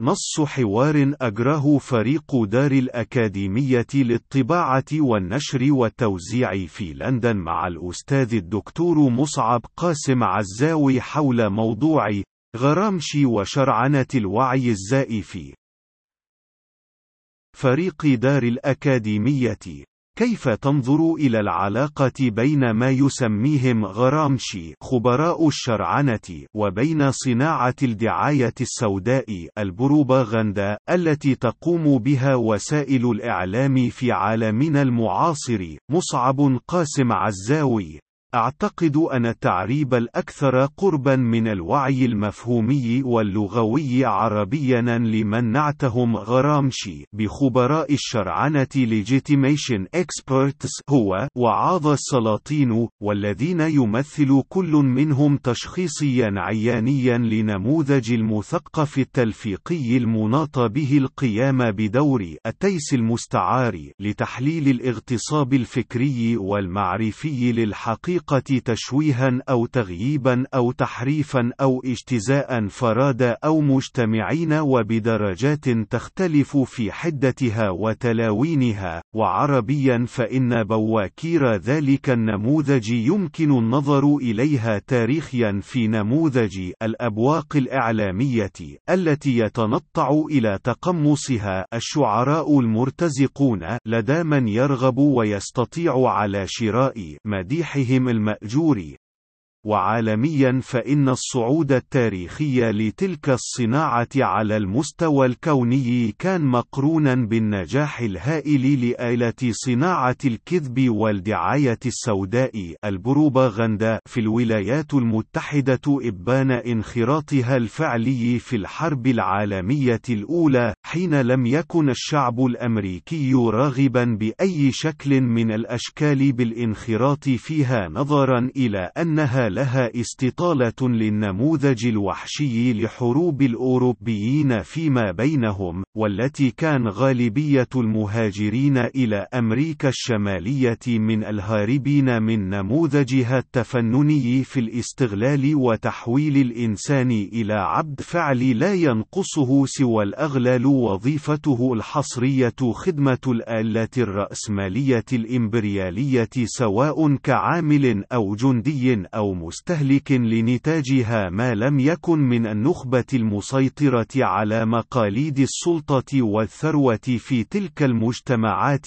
نص حوار أجراه فريق دار الأكاديمية للطباعة والنشر والتوزيع في لندن مع الأستاذ الدكتور مصعب قاسم عزاوي حول موضوع غرامشي وشرعنة الوعي الزائف فريق دار الأكاديمية كيف تنظر إلى العلاقة بين ما يسميهم غرامشي خبراء الشرعنة وبين صناعة الدعاية السوداء البروباغندا التي تقوم بها وسائل الإعلام في عالمنا المعاصر مصعب قاسم عزاوي. أعتقد أن التعريب الأكثر قربا من الوعي المفهومي واللغوي عربيا لمن نعتهم غرامشي بخبراء الشرعنة legitimation experts هو وعاظ السلاطين والذين يمثل كل منهم تشخيصيا عيانيا لنموذج المثقف التلفيقي المناط به القيام بدور التيس المستعار لتحليل الاغتصاب الفكري والمعرفي للحقيقة الحقيقة تشويها أو تغييبا أو تحريفا أو اجتزاء فراد أو مجتمعين وبدرجات تختلف في حدتها وتلاوينها. وعربيا فإن بواكير ذلك النموذج يمكن النظر إليها تاريخيا في نموذج الأبواق الإعلامية التي يتنطع إلى تقمصها الشعراء المرتزقون. لدى من يرغب ويستطيع على شراء مديحهم المأجور. وعالميا فإن الصعود التاريخي لتلك الصناعة على المستوى الكوني كان مقرونا بالنجاح الهائل لآلة صناعة الكذب والدعاية السوداء. البروباغندا في الولايات المتحدة إبان انخراطها الفعلي في الحرب العالمية الأولى حين لم يكن الشعب الأمريكي راغبا بأي شكل من الأشكال بالانخراط فيها نظرا إلى أنها لها استطالة للنموذج الوحشي لحروب الأوروبيين فيما بينهم والتي كان غالبية المهاجرين إلى أمريكا الشمالية من الهاربين من نموذجها التفنني في الاستغلال وتحويل الإنسان إلى عبد فعلي لا ينقصه سوى الأغلال وظيفته الحصرية خدمة الآلة الرأسمالية الإمبريالية سواء كعامل أو جندي أو مستهلك لنتاجها ما لم يكن من النخبة المسيطرة على مقاليد السلطة والثروة في تلك المجتمعات.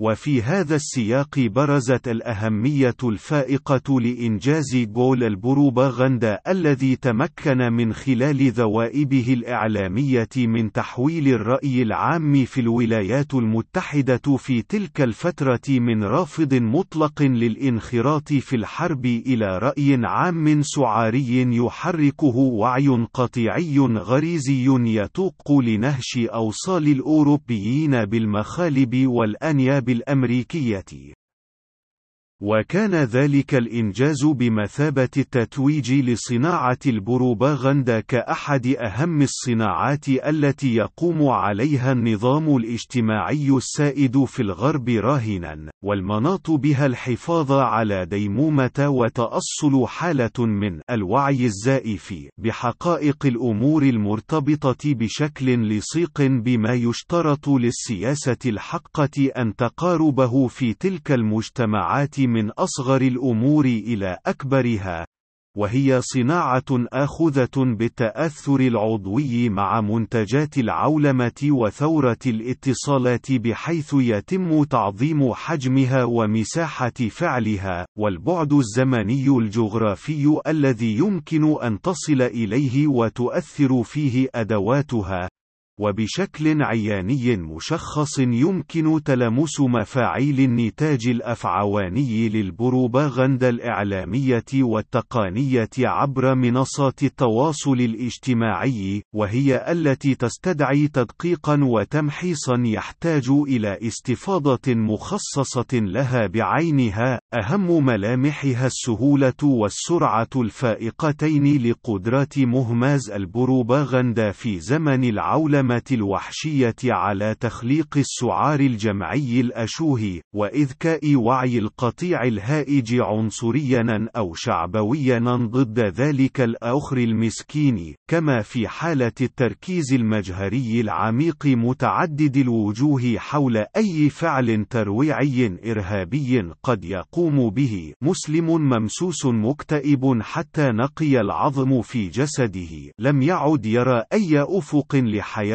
وفي هذا السياق برزت الأهمية الفائقة لإنجاز جول البروباغندا الذي تمكن من خلال ذوائبه الإعلامية من تحويل الرأي العام في الولايات المتحدة في تلك الفترة من رافض مطلق للانخراط في الحرب إلى رأي عام سعاري يحركه وعي قطيعي غريزي يتوق لنهش أوصال الأوروبيين بالمخالب والأنياب الأمريكية وكان ذلك الإنجاز بمثابة التتويج لصناعة البروباغندا كأحد أهم الصناعات التي يقوم عليها النظام الاجتماعي السائد في الغرب راهنا، والمناط بها الحفاظ على ديمومة وتأصل حالة من الوعي الزائف بحقائق الأمور المرتبطة بشكل لصيق بما يشترط للسياسة الحقة أن تقاربه في تلك المجتمعات من أصغر الأمور إلى أكبرها وهي صناعة آخذة بالتأثر العضوي مع منتجات العولمة وثورة الاتصالات بحيث يتم تعظيم حجمها ومساحة فعلها، والبعد الزمني الجغرافي الذي يمكن أن تصل إليه وتؤثر فيه أدواتها، وبشكل عياني مشخص يمكن تلمس مفاعيل النتاج الأفعواني للبروباغندا الإعلامية والتقنية عبر منصات التواصل الاجتماعي، وهي التي تستدعي تدقيقا وتمحيصا يحتاج إلى استفاضة مخصصة لها بعينها، أهم ملامحها السهولة والسرعة الفائقتين لقدرات مهماز البروباغندا في زمن العولمة. القمامة الوحشية على تخليق السعار الجمعي الأشوه، وإذكاء وعي القطيع الهائج عنصريًا أو شعبويًا ضد ذلك الآخر المسكين، كما في حالة التركيز المجهري العميق متعدد الوجوه حول أي فعل ترويعي إرهابي قد يقوم به. مسلم ممسوس مكتئب حتى نقي العظم في جسده لم يعد يرى أي أفق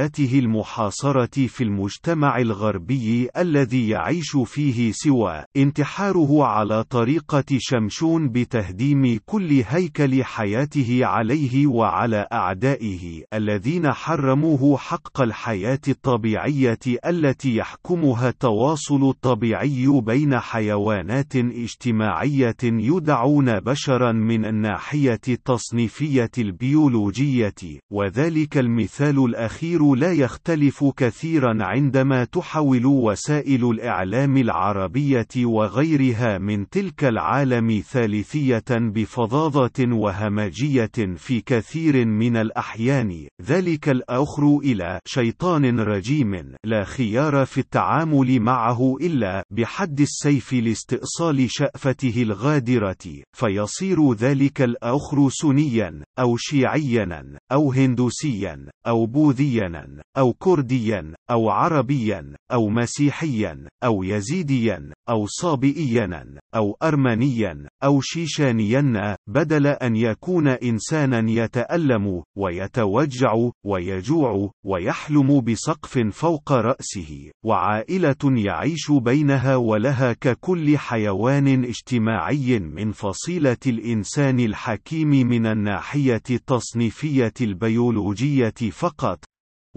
لحياته المحاصرة في المجتمع الغربي الذي يعيش فيه سوى. انتحاره على طريقة شمشون بتهديم كل هيكل حياته عليه وعلى أعدائه الذين حرموه حق الحياة الطبيعية التي يحكمها التواصل الطبيعي بين حيوانات اجتماعية يدعون بشرا من الناحية التصنيفية البيولوجية. وذلك المثال الأخير لا يختلف كثيرا عندما تحاول وسائل الإعلام العربية وغيرها من تلك العالم ثالثية بفظاظة وهمجية في كثير من الأحيان. ذلك الآخر إلى شيطان رجيم لا خيار في التعامل معه إلا بحد السيف لاستئصال شأفته الغادرة. فيصير ذلك الآخر سنيا أو شيعيا أو هندوسيا أو بوذيا. أو كرديا أو عربيا أو مسيحيا أو يزيديا أو صابئيا أو أرمنيا أو شيشانيا بدل أن يكون إنسانا يتألم ويتوجع ويجوع ويحلم بسقف فوق رأسه وعائلة يعيش بينها ولها ككل حيوان اجتماعي من فصيلة الإنسان الحكيم من الناحية التصنيفية البيولوجية فقط.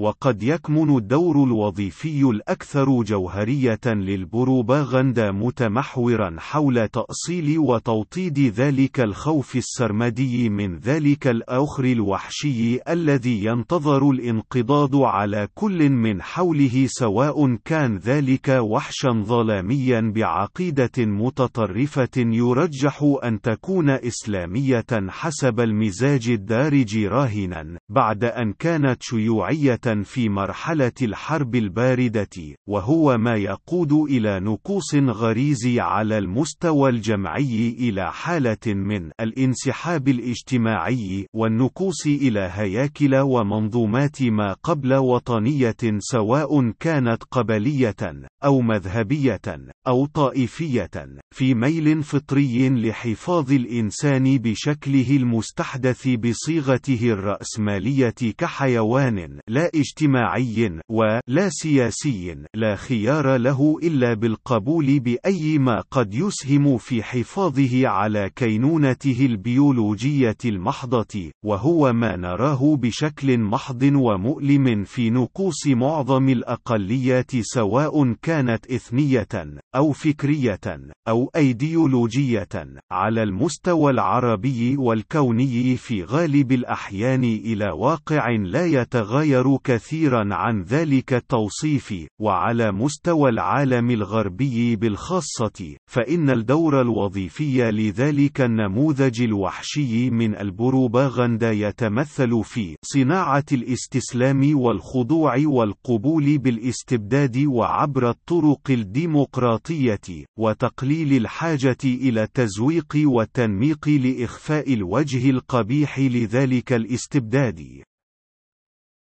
وقد يكمن الدور الوظيفي الأكثر جوهرية للبروباغندا متمحورا حول تأصيل وتوطيد ذلك الخوف السرمدي من ذلك الآخر الوحشي الذي ينتظر الانقضاض على كل من حوله سواء كان ذلك وحشا ظلاميا بعقيدة متطرفة يرجح أن تكون إسلامية حسب المزاج الدارج راهنا بعد أن كانت شيوعية في مرحلة الحرب الباردة، وهو ما يقود إلى نقوص غريزي على المستوى الجمعي إلى حالة من الانسحاب الاجتماعي والنقوص إلى هياكل ومنظومات ما قبل وطنية سواء كانت قبلية أو مذهبية أو طائفية في ميل فطري لحفاظ الإنسان بشكله المستحدث بصيغته الرأسمالية كحيوان لا اجتماعي ولا سياسي لا خيار له إلا بالقبول بأي ما قد يسهم في حفاظه على كينونته البيولوجية المحضة وهو ما نراه بشكل محض ومؤلم في نقوص معظم الأقليات سواء كانت إثنية أو فكرية أو أيديولوجية على المستوى العربي والكوني في غالب الأحيان إلى واقع لا يتغير كثيرا عن ذلك التوصيف وعلى مستوى العالم الغربي بالخاصة فإن الدور الوظيفي لذلك النموذج الوحشي من البروباغندا يتمثل في صناعة الاستسلام والخضوع والقبول بالاستبداد وعبر الطرق الديمقراطية وتقليل الحاجة إلى التزويق والتنميق لإخفاء الوجه القبيح لذلك الاستبداد.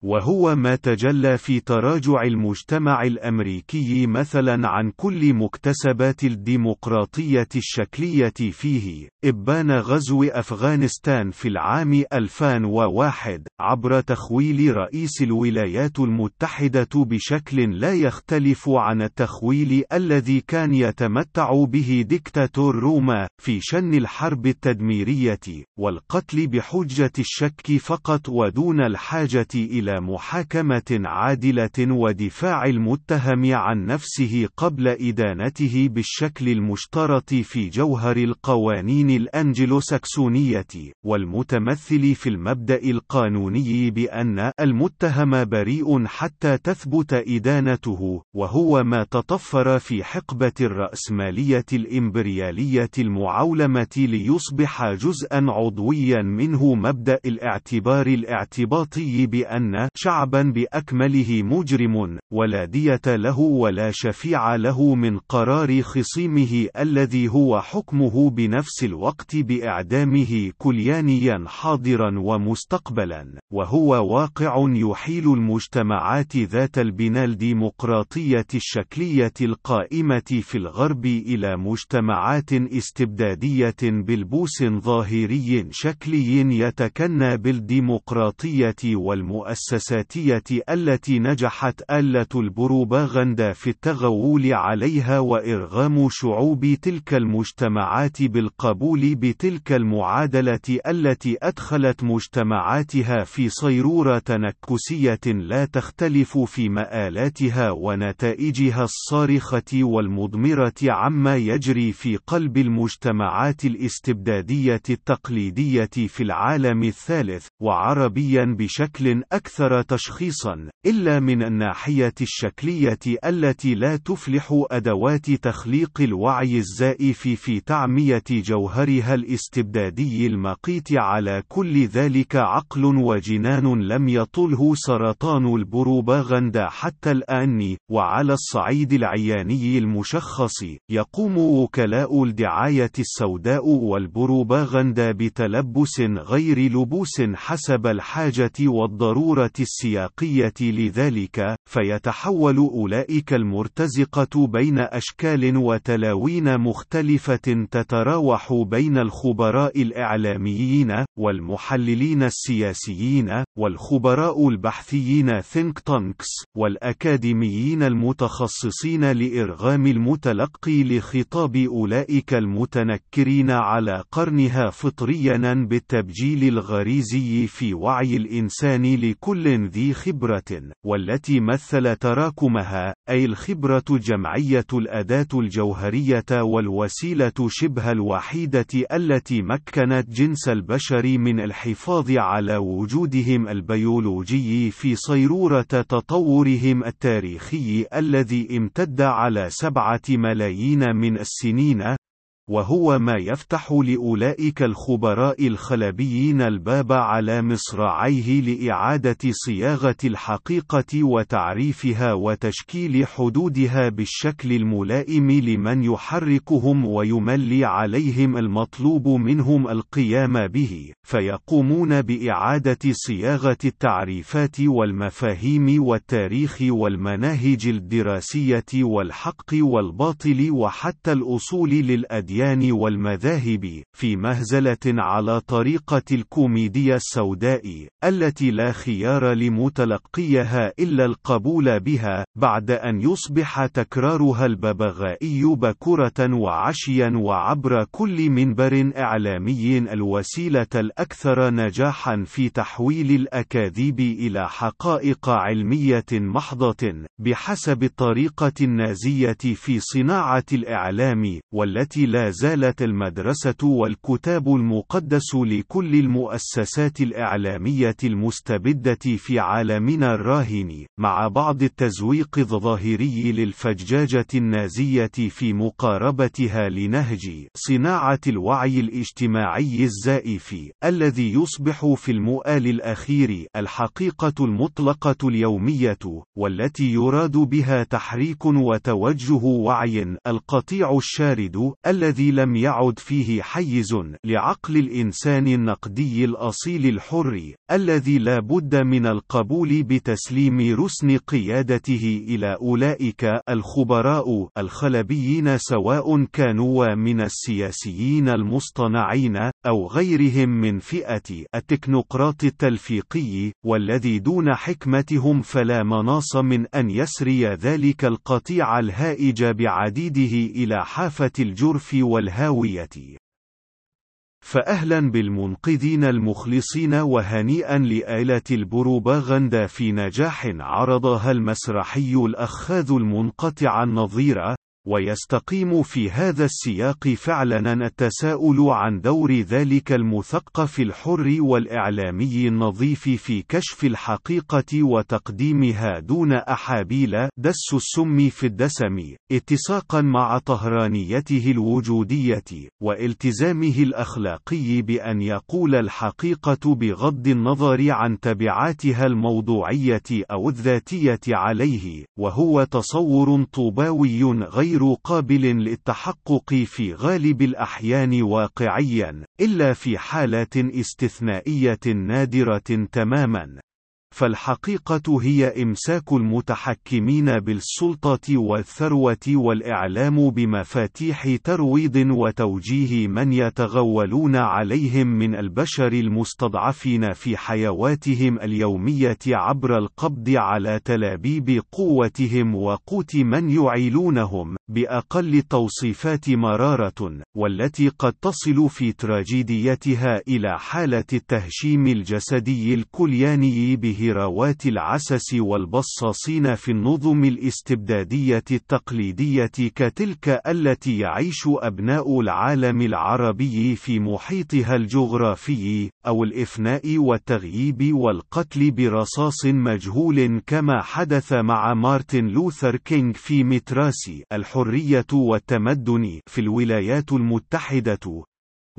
وهو ما تجلى في تراجع المجتمع الأمريكي مثلا عن كل مكتسبات الديمقراطية الشكلية فيه. إبان غزو أفغانستان في العام 2001 عبر تخويل رئيس الولايات المتحدة بشكل لا يختلف عن التخويل الذي كان يتمتع به ديكتاتور روما في شن الحرب التدميرية والقتل بحجة الشك فقط ودون الحاجة إلى محاكمة عادلة ودفاع المتهم عن نفسه قبل إدانته بالشكل المشترط في جوهر القوانين الأنجلوساكسونية، والمتمثل في المبدأ القانوني بأن المتهم بريء حتى تثبت إدانته، وهو ما تطفر في حقبة الرأسمالية الإمبريالية المعولمة ليصبح جزءا عضويا منه مبدأ الاعتبار الاعتباطي بأن شعبا بأكمله مجرم ولا دية له ولا شفيع له من قرار خصيمه الذي هو حكمه بنفس الوقت بإعدامه كليانيا حاضرا ومستقبلا وهو واقع يحيل المجتمعات ذات البناء الديمقراطية الشكلية القائمة في الغرب إلى مجتمعات استبدادية بلبوس ظاهري شكلي يتكنى بالديمقراطية والمؤسساتية التي نجحت آلة البروباغندا في التغول عليها وإرغام شعوب تلك المجتمعات بالقبول بتلك المعادلة التي أدخلت مجتمعاتها في صيرورة تنكسية لا تختلف في مآلاتها ونتائجها الصارخة والمضمرة عما يجري في قلب المجتمعات الاستبدادية التقليدية في العالم الثالث وعربيا بشكل أكثر تشخيصا إلا من الناحية الشكلية التي لا تفلح أدوات تخليق الوعي الزائف في تعمية جوهرها الاستبدادي المقيت على كل ذلك عقل وجنان لم يطله سرطان البروباغندا حتى الآن وعلى الصعيد العياني المشخص يقوم وكلاء الدعاية السوداء والبروباغندا بتلبس غير لبوس حسب الحاجة والضرورة السياقية لذلك فيتحول أولئك المرتزقة بين أشكال وتلاوين مختلفة تتراوح بين الخبراء الإعلاميين والمحللين السياسيين والخبراء البحثيين think tanks والأكاديميين المتخصصين لإرغام المتلقي لخطاب أولئك المتنكرين على قرنها فطريا بالتبجيل الغريزي في وعي الإنسان لكل ذي خبرة والتي مثل تراكمها أي الخبرة الجمعية الأداة الجوهرية والوسيلة شبه الوحيدة التي مكنت جنس البشر من الحفاظ على وجودهم البيولوجي في صيرورة تطورهم التاريخي الذي امتد على سبعة ملايين من السنين وهو ما يفتح لأولئك الخبراء الخلبيين الباب على مصراعيه لإعادة صياغة الحقيقة وتعريفها وتشكيل حدودها بالشكل الملائم لمن يحركهم ويملي عليهم المطلوب منهم القيام به، فيقومون بإعادة صياغة التعريفات والمفاهيم والتاريخ والمناهج الدراسية والحق والباطل وحتى الأصول للأديان الأديان والمذاهب في مهزلة على طريقة الكوميديا السوداء التي لا خيار لمتلقيها إلا القبول بها بعد أن يصبح تكرارها الببغائي بكرة وعشيا وعبر كل منبر إعلامي الوسيلة الأكثر نجاحا في تحويل الأكاذيب إلى حقائق علمية محضة بحسب الطريقة النازية في صناعة الإعلام والتي لا زالت المدرسة والكتاب المقدس لكل المؤسسات الإعلامية المستبدة في عالمنا الراهن، مع بعض التزويق الظاهري للفجاجة النازية في مقاربتها لنهج صناعة الوعي الاجتماعي الزائف، الذي يصبح في المؤال الأخير الحقيقة المطلقة اليومية، والتي يراد بها تحريك وتوجه وعي القطيع الشارد الذي الذي لم يعد فيه حيز لعقل الإنسان النقدي الأصيل الحر الذي لا بد من القبول بتسليم رسن قيادته إلى أولئك الخبراء الخلبيين سواء كانوا من السياسيين المصطنعين أو غيرهم من فئة التكنوقراط التلفيقي والذي دون حكمتهم فلا مناص من أن يسري ذلك القطيع الهائج بعديده إلى حافة الجرف والهاوية. فأهلا بالمنقذين المخلصين وهنيئا لآلة البروباغندا في نجاح عرضها المسرحي الأخاذ المنقطع النظير ويستقيم في هذا السياق فعلا التساؤل عن دور ذلك المثقف الحر والإعلامي النظيف في كشف الحقيقة وتقديمها دون أحابيل دس السم في الدسم اتساقا مع طهرانيته الوجودية والتزامه الأخلاقي بأن يقول الحقيقة بغض النظر عن تبعاتها الموضوعية أو الذاتية عليه وهو تصور طوباوي غير قابل للتحقق في غالب الأحيان واقعيا إلا في حالات استثنائية نادرة تماما. فالحقيقة هي إمساك المتحكمين بالسلطة والثروة والإعلام بمفاتيح ترويض وتوجيه من يتغولون عليهم من البشر المستضعفين في حيواتهم اليومية عبر القبض على تلابيب قوتهم وقوت من يعيلونهم بأقل التوصيفات مرارة والتي قد تصل في تراجيديتها إلى حالة التهشيم الجسدي الكلياني به. روات العسس والبصاصين في النظم الاستبدادية التقليدية كتلك التي يعيش أبناء العالم العربي في محيطها الجغرافي، أو الإفناء والتغييب والقتل برصاص مجهول كما حدث مع مارتن لوثر كينغ في متراسي الحرية والتمدن في الولايات المتحدة.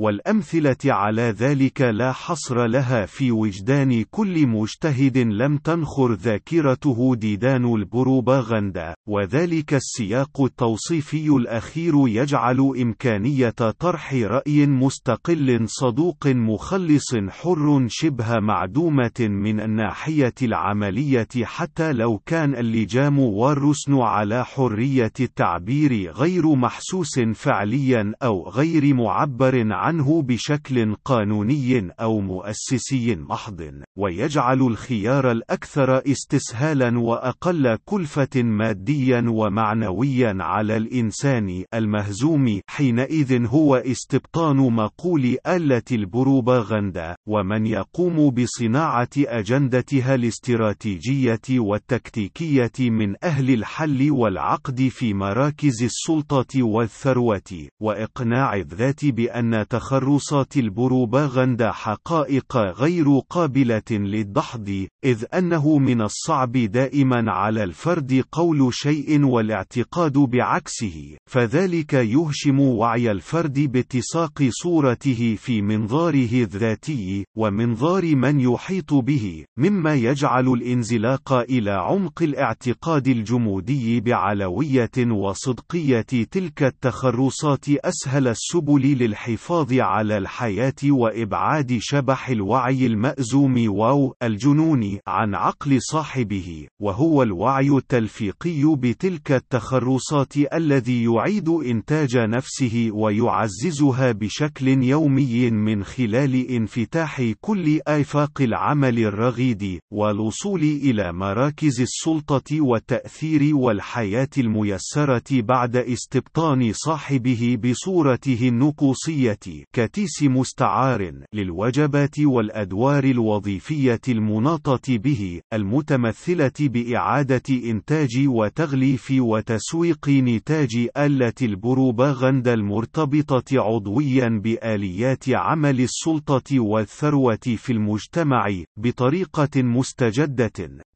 والأمثلة على ذلك لا حصر لها في وجدان كل مجتهد لم تنخر ذاكرته ديدان البروباغندا، وذلك السياق التوصيفي الأخير يجعل إمكانية طرح رأي مستقل صدوق مخلص حر شبه معدومة من الناحية العملية حتى لو كان اللجام والرسن على حرية التعبير غير محسوس فعليا أو غير معبر عنه عنه بشكل قانوني أو مؤسسي محض، ويجعل الخيار الأكثر استسهالا وأقل كلفة ماديا ومعنويا على الإنسان المهزوم حينئذ هو استبطان مقول آلة البروباغندا، ومن يقوم بصناعة أجندتها الاستراتيجية والتكتيكية من أهل الحل والعقد في مراكز السلطة والثروة، وإقناع الذات بأن تخرصات البروباغندا حقائق غير قابلة للدحض، إذ أنه من الصعب دائما على الفرد قول شيء والاعتقاد بعكسه، فذلك يهشم وعي الفرد باتساق صورته في منظاره الذاتي، ومنظار من يحيط به، مما يجعل الانزلاق إلى عمق الاعتقاد الجمودي بعلوية وصدقية تلك التخرصات أسهل السبل للحفاظ الحفاظ على الحياة وإبعاد شبح الوعي المأزوم واو الجنون عن عقل صاحبه، وهو الوعي التلفيقي بتلك التخرصات الذي يعيد إنتاج نفسه ويعززها بشكل يومي من خلال انفتاح كل آفاق العمل الرغيد، والوصول إلى مراكز السلطة والتأثير والحياة الميسرة بعد استبطان صاحبه بصورته النقوصية. كتيس مستعار للوجبات والأدوار الوظيفية المناطة به المتمثلة بإعادة إنتاج وتغليف وتسويق نتاج آلة البروباغندا المرتبطة عضويا بآليات عمل السلطة والثروة في المجتمع بطريقة مستجدة.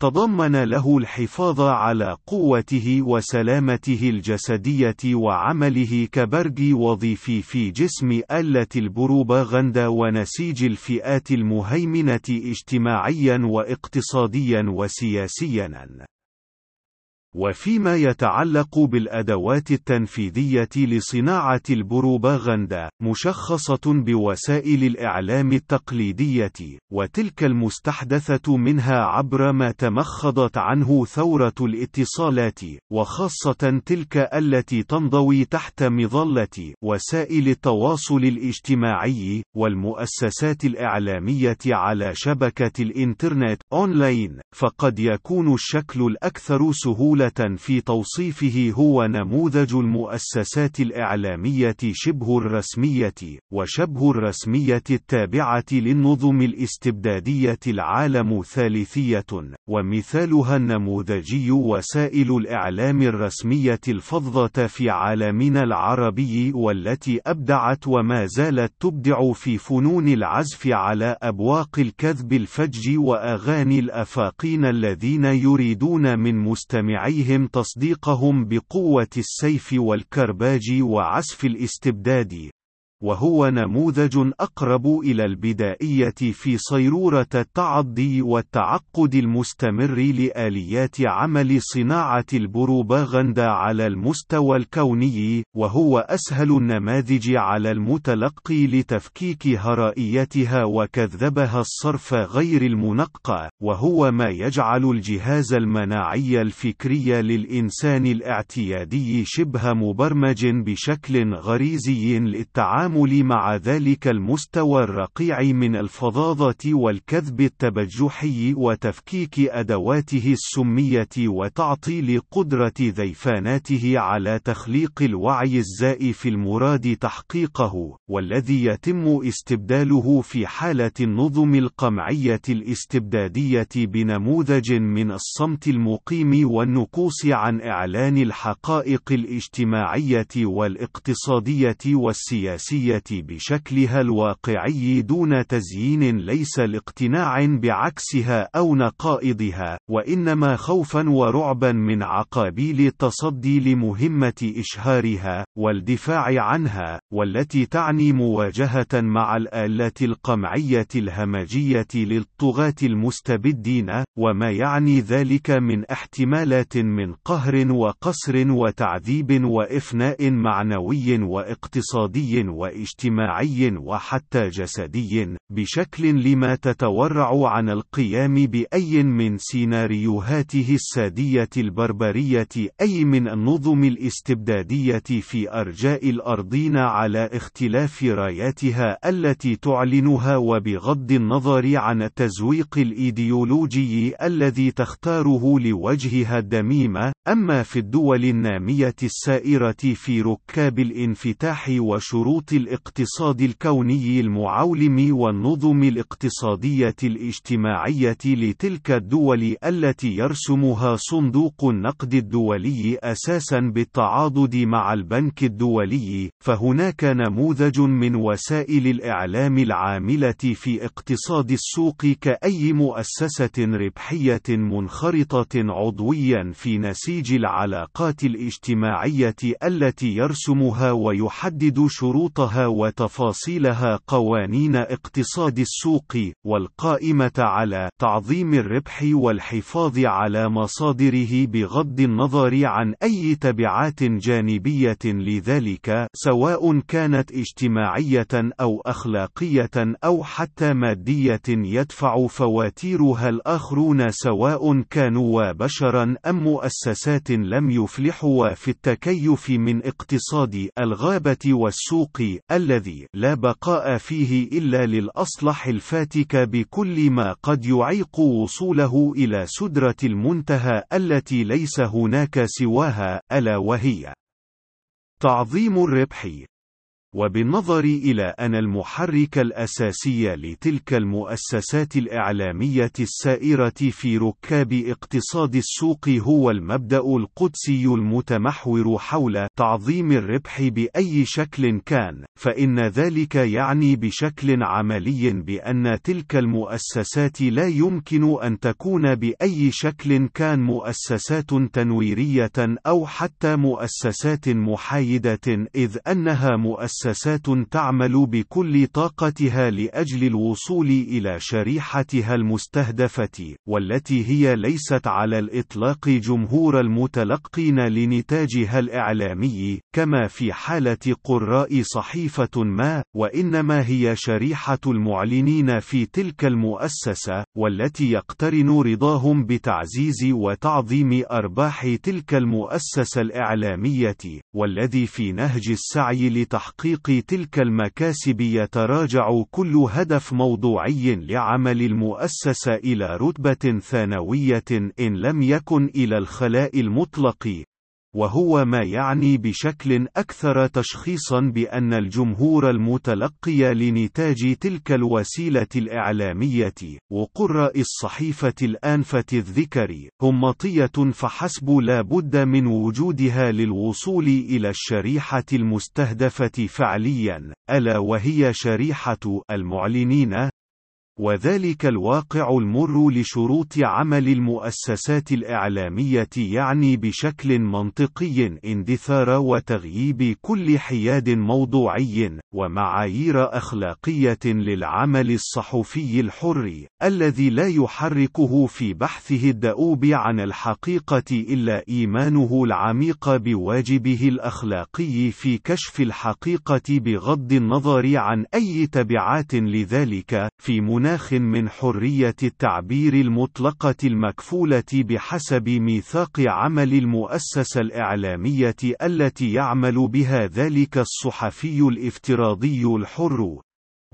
تضمن له الحفاظ على قوته وسلامته الجسدية وعمله كبرج وظيفي في جسم قلة البروباغندا ونسيج الفئات المهيمنة اجتماعيا واقتصاديا وسياسيا. وفيما يتعلق بالأدوات التنفيذية لصناعة البروباغندا، مشخصة بوسائل الإعلام التقليدية، وتلك المستحدثة منها عبر ما تمخضت عنه ثورة الاتصالات، وخاصة تلك التي تنضوي تحت مظلة وسائل التواصل الاجتماعي، والمؤسسات الإعلامية على شبكة الإنترنت أونلاين، فقد يكون الشكل الأكثر سهولة في توصيفه هو نموذج المؤسسات الإعلامية شبه الرسمية، وشبه الرسمية التابعة للنظم الاستبدادية العالم ثالثية، ومثالها النموذجي وسائل الإعلام الرسمية الفظة في عالمنا العربي والتي أبدعت وما زالت تبدع في فنون العزف على أبواق الكذب الفج وأغاني الأفاقين الذين يريدون من مستمعيهم تصديقهم بقوة السيف والكرباج وعزف الاستبداد. وهو نموذج أقرب إلى البدائية في صيرورة التعضي والتعقد المستمر لآليات عمل صناعة البروباغندا على المستوى الكوني، وهو أسهل النماذج على المتلقي لتفكيك هرائيتها وكذبها الصرف غير المنقى، وهو ما يجعل الجهاز المناعي الفكري للإنسان الاعتيادي شبه مبرمج بشكل غريزي للتعامل التعامل مع ذلك المستوى الرقيع من الفظاظة والكذب التبجحي وتفكيك أدواته السمية وتعطيل قدرة ذيفاناته على تخليق الوعي الزائف المراد تحقيقه، والذي يتم استبداله في حالة النظم القمعية الاستبدادية بنموذج من الصمت المقيم والنكوص عن إعلان الحقائق الاجتماعية والاقتصادية والسياسية. الشرعية بشكلها الواقعي دون تزيين ليس لاقتناع بعكسها أو نقائضها، وإنما خوفا ورعبا من عقابيل التصدي لمهمة إشهارها، والدفاع عنها، والتي تعني مواجهة مع الآلة القمعية الهمجية للطغاة المستبدين، وما يعني ذلك من احتمالات من قهر وقصر وتعذيب وإفناء معنوي واقتصادي واجتماعي وحتى جسدي بشكل لما تتورع عن القيام بأي من سيناريوهاته السادية البربرية أي من النظم الاستبدادية في أرجاء الأرضين على اختلاف راياتها التي تعلنها وبغض النظر عن التزويق الإيديولوجي الذي تختاره لوجهها الدميم أما في الدول النامية السائرة في ركاب الانفتاح وشروط الاقتصاد الكوني المعولم والنظم الاقتصادية الاجتماعية لتلك الدول التي يرسمها صندوق النقد الدولي أساسا بالتعاضد مع البنك الدولي، فهناك نموذج من وسائل الإعلام العاملة في اقتصاد السوق كأي مؤسسة ربحية منخرطة عضويا في نسيج العلاقات الاجتماعية التي يرسمها ويحدد شروطها شروطها وتفاصيلها قوانين اقتصاد السوق والقائمة على تعظيم الربح والحفاظ على مصادره بغض النظر عن أي تبعات جانبية لذلك سواء كانت اجتماعية أو أخلاقية أو حتى مادية يدفع فواتيرها الآخرون سواء كانوا بشرا أم مؤسسات لم يفلحوا في التكيف من اقتصاد الغابة والسوق. الذي لا بقاء فيه إلا للأصلح الفاتك بكل ما قد يعيق وصوله إلى سدرة المنتهى التي ليس هناك سواها ألا وهي تعظيم الربح. وبالنظر إلى أن المحرك الأساسي لتلك المؤسسات الإعلامية السائرة في ركاب اقتصاد السوق هو المبدأ القدسي المتمحور حول تعظيم الربح بأي شكل كان، فإن ذلك يعني بشكل عملي بأن تلك المؤسسات لا يمكن أن تكون بأي شكل كان مؤسسات تنويرية أو حتى مؤسسات محايدة إذ أنها مؤسسات مؤسسات تعمل بكل طاقتها لأجل الوصول إلى شريحتها المستهدفة، والتي هي ليست على الإطلاق جمهور المتلقين لنتاجها الإعلامي، كما في حالة قراء صحيفة ما، وإنما هي شريحة المعلنين في تلك المؤسسة، والتي يقترن رضاهم بتعزيز وتعظيم أرباح تلك المؤسسة الإعلامية، والذي في نهج السعي لتحقيق تحقيق تلك المكاسب يتراجع كل هدف موضوعي لعمل المؤسسة إلى رتبة ثانوية إن لم يكن إلى الخلاء المطلق. وهو ما يعني بشكل أكثر تشخيصا بأن الجمهور المتلقي لنتاج تلك الوسيلة الإعلامية وقراء الصحيفة الآنفة الذكر هم مطية فحسب لا بد من وجودها للوصول إلى الشريحة المستهدفة فعليا ألا وهي شريحة المعلنين؟ وذلك الواقع المر لشروط عمل المؤسسات الإعلامية يعني بشكل منطقي اندثار وتغييب كل حياد موضوعي ومعايير أخلاقية للعمل الصحفي الحر الذي لا يحركه في بحثه الدؤوب عن الحقيقة إلا إيمانه العميق بواجبه الأخلاقي في كشف الحقيقة بغض النظر عن أي تبعات لذلك في مناخ من حرية التعبير المطلقة المكفولة بحسب ميثاق عمل المؤسسة الإعلامية التي يعمل بها ذلك الصحفي الافتراضي الحر.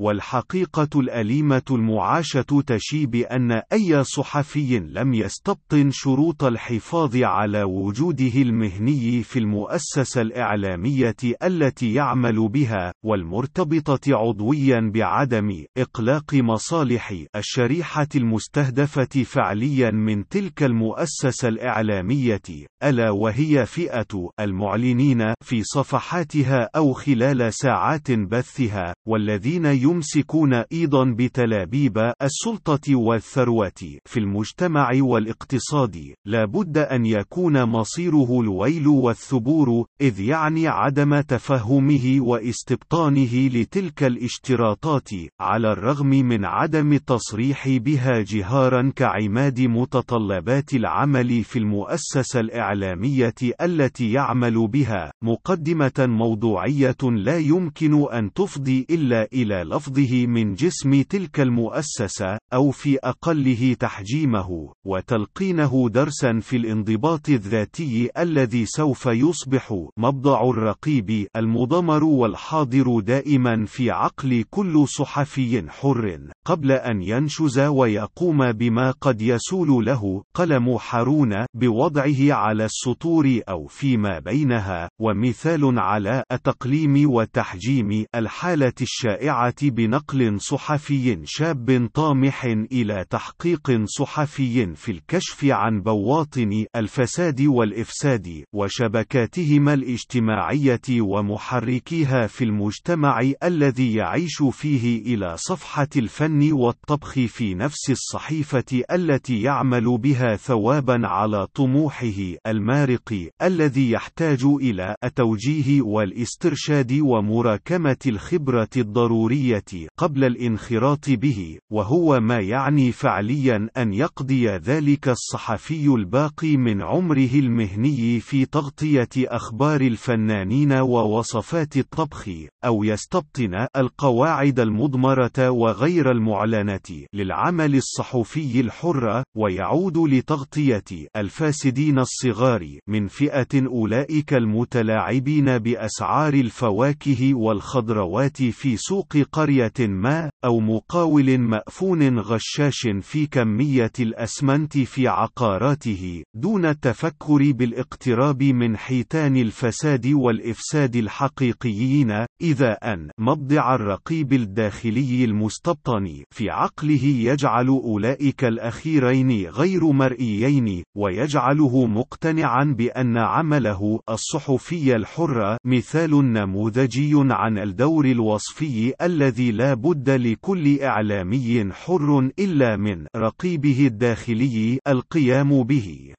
والحقيقة الأليمة المعاشة تشي بأن أي صحفي لم يستبطن شروط الحفاظ على وجوده المهني في المؤسسة الإعلامية التي يعمل بها، والمرتبطة عضويا بعدم إقلاق مصالح الشريحة المستهدفة فعليا من تلك المؤسسة الإعلامية، ألا وهي فئة المعلنين في صفحاتها أو خلال ساعات بثها، والذين يمسكون أيضا بتلابيب السلطة والثروة في المجتمع والاقتصاد. لا بد أن يكون مصيره الويل والثبور إذ يعني عدم تفهمه واستبطانه لتلك الاشتراطات على الرغم من عدم التصريح بها جهارا كعماد متطلبات العمل في المؤسسة الإعلامية التي يعمل بها مقدمة موضوعية لا يمكن أن تفضي إلا إلى لفظه من جسم تلك المؤسسة أو في أقله تحجيمه وتلقينه درسا في الانضباط الذاتي الذي سوف يصبح مبضع الرقيب المضمر والحاضر دائما في عقل كل صحفي حر قبل أن ينشز ويقوم بما قد يسول له قلم حارون بوضعه على السطور أو فيما بينها ومثال على التقليم والتحجيم الحالة الشائعة بنقل صحفي شاب طامح إلى تحقيق صحفي في الكشف عن بواطن الفساد والإفساد وشبكاتهما الاجتماعية ومحركيها في المجتمع الذي يعيش فيه إلى صفحة الفن والطبخ في نفس الصحيفة التي يعمل بها ثوابا على طموحه المارق الذي يحتاج إلى التوجيه والاسترشاد ومراكمة الخبرة الضرورية قبل الانخراط به وهو ما يعني فعليا أن يقضي ذلك الصحفي الباقي من عمره المهني في تغطية أخبار الفنانين ووصفات الطبخ أو يستبطن القواعد المضمرة وغير المعلنة للعمل الصحفي الحر ويعود لتغطية الفاسدين الصغار من فئة أولئك المتلاعبين بأسعار الفواكه والخضروات في سوق قرية ما أو مقاول مأفون غشاش في كمية الأسمنت في عقاراته دون التفكر بالاقتراب من حيتان الفساد والإفساد الحقيقيين إذا أن مبضع الرقيب الداخلي المستبطن في عقله يجعل أولئك الأخيرين غير مرئيين ويجعله مقتنعا بأن عمله الصحفي الحر مثال نموذجي عن الدور الوصفي الذي لا بد لكل إعلامي حر إلا من رقيبه الداخلي القيام به.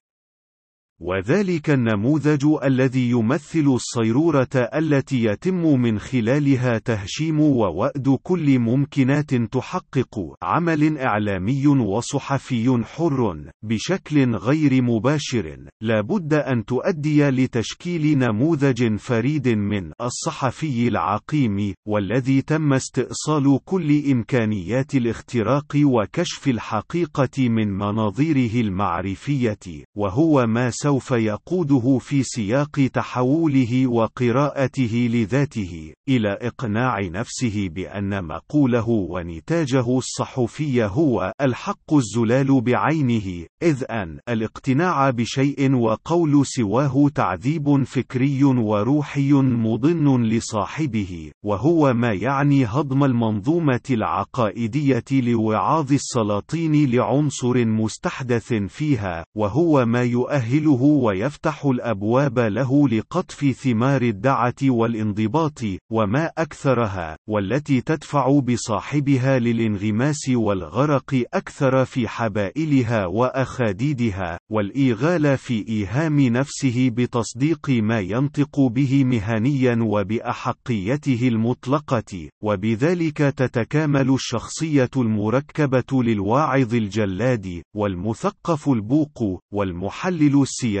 وذلك النموذج الذي يمثل الصيرورة التي يتم من خلالها تهشيم ووأد كل ممكنات تحقق عمل إعلامي وصحفي حر بشكل غير مباشر. لا بد أن تؤدي لتشكيل نموذج فريد من الصحفي العقيم والذي تم استئصال كل إمكانيات الاختراق وكشف الحقيقة من مناظيره المعرفية وهو ما سوى سوف يقوده في سياق تحوله وقراءته لذاته إلى إقناع نفسه بأن مقوله ونتاجه الصحفي هو الحق الزلال بعينه إذ أن الاقتناع بشيء وقول سواه تعذيب فكري وروحي مضن لصاحبه وهو ما يعني هضم المنظومة العقائدية لوعاظ السلاطين لعنصر مستحدث فيها وهو ما يؤهله ويفتح الأبواب له لقطف ثمار الدعة والانضباط وما أكثرها والتي تدفع بصاحبها للانغماس والغرق أكثر في حبائلها وأخاديدها والإيغال في إيهام نفسه بتصديق ما ينطق به مهنيا وبأحقيته المطلقة وبذلك تتكامل الشخصية المركبة للواعظ الجلاد والمثقف البوق والمحلل السياسي.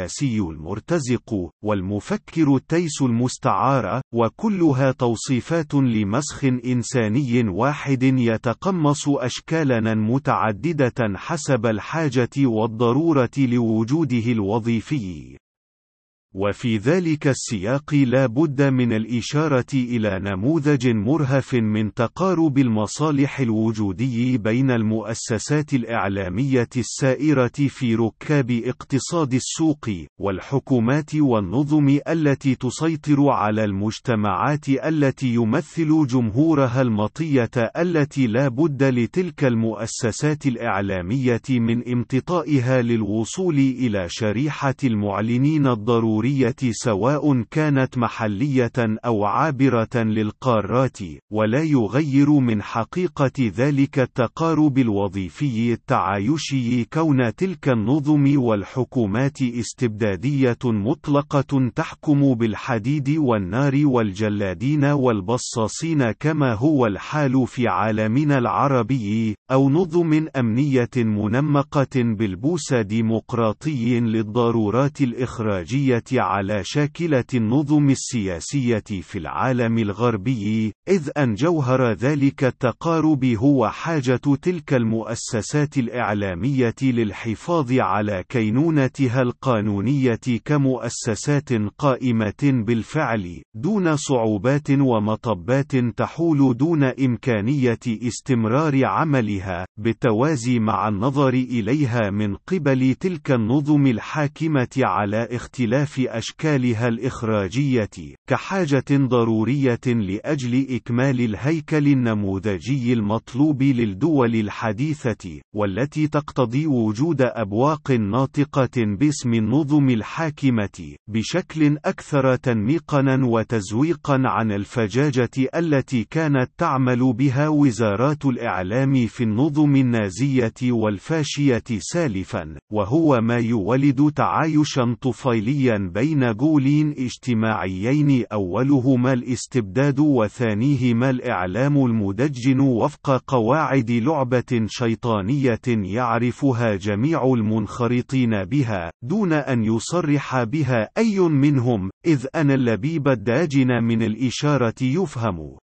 المرتزق والمفكر التيس المستعار وكلها توصيفات لمسخ إنساني واحد يتقمص أشكالا متعددة حسب الحاجة والضرورة لوجوده الوظيفي. وفي ذلك السياق لا بد من الإشارة إلى نموذج مرهف من تقارب المصالح الوجودي بين المؤسسات الإعلامية السائرة في ركاب اقتصاد السوق والحكومات والنظم التي تسيطر على المجتمعات التي يمثل جمهورها المطية التي لا بد لتلك المؤسسات الإعلامية من امتطائها للوصول إلى شريحة المعلنين الضروري الجمهورية سواء كانت محلية أو عابرة للقارات، ولا يغير من حقيقة ذلك التقارب الوظيفي التعايشي كون تلك النظم والحكومات استبدادية مطلقة تحكم بالحديد والنار والجلادين والبصاصين كما هو الحال في عالمنا العربي، أو نظم أمنية منمقة بالبوس ديمقراطي للضرورات الإخراجية على شاكلة النظم السياسية في العالم الغربي، إذ أن جوهر ذلك التقارب هو حاجة تلك المؤسسات الإعلامية للحفاظ على كينونتها القانونية كمؤسسات قائمة بالفعل، دون صعوبات ومطبات تحول دون إمكانية استمرار عملها، بالتوازي مع النظر إليها من قبل تلك النظم الحاكمة على اختلاف أشكالها الإخراجية، كحاجة ضرورية لأجل إكمال الهيكل النموذجي المطلوب للدول الحديثة، والتي تقتضي وجود أبواق ناطقة باسم النظم الحاكمة، بشكل أكثر تنميقًا وتزويقًا عن الفجاجة التي كانت تعمل بها وزارات الإعلام في النظم النازية والفاشية سالفًا، وهو ما يولد تعايشًا طفيليًا بين جولين اجتماعيين أولهما الاستبداد وثانيهما الإعلام المدجن وفق قواعد لعبة شيطانية يعرفها جميع المنخرطين بها، دون أن يصرح بها أي منهم، إذ أن اللبيب الداجن من الإشارة يفهم.